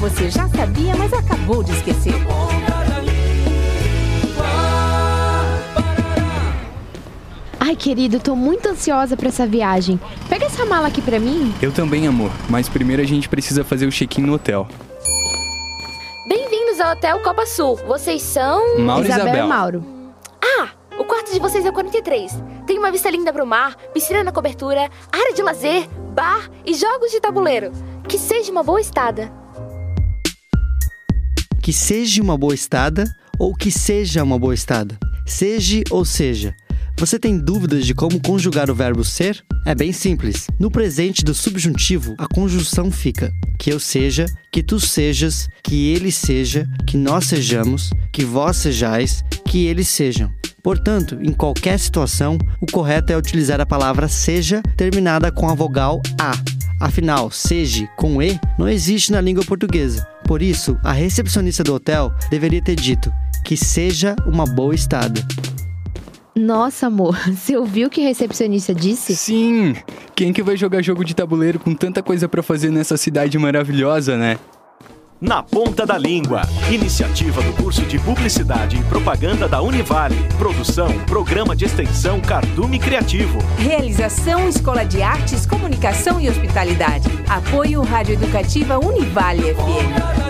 você já sabia, mas acabou de esquecer. Ai, querido, tô muito ansiosa pra essa viagem. Pega essa mala aqui pra mim. Eu também, amor, mas primeiro a gente precisa fazer o check-in no hotel. Bem-vindos ao Hotel Copa Sul. Vocês são. Mauro e Isabel Isabel. e Mauro. Ah, o quarto de vocês é o 43. Tem uma vista linda pro mar, piscina na cobertura, área de lazer, bar e jogos de tabuleiro. Seja uma boa estada. Que seja uma boa estada ou que seja uma boa estada. Seja ou seja. Você tem dúvidas de como conjugar o verbo ser? É bem simples. No presente do subjuntivo, a conjunção fica que eu seja, que tu sejas, que ele seja, que nós sejamos, que vós sejais, que eles sejam. Portanto, em qualquer situação, o correto é utilizar a palavra seja terminada com a vogal a. Afinal, seja com e não existe na língua portuguesa. Por isso, a recepcionista do hotel deveria ter dito que seja uma boa estada. Nossa, amor, você ouviu o que a recepcionista disse? Sim! Quem que vai jogar jogo de tabuleiro com tanta coisa pra fazer nessa cidade maravilhosa, né? Na Ponta da Língua. Iniciativa do curso de Publicidade e Propaganda da Univale. Produção, Programa de Extensão Cardume Criativo. Realização Escola de Artes, Comunicação e Hospitalidade. Apoio Rádio Educativa Univale FM.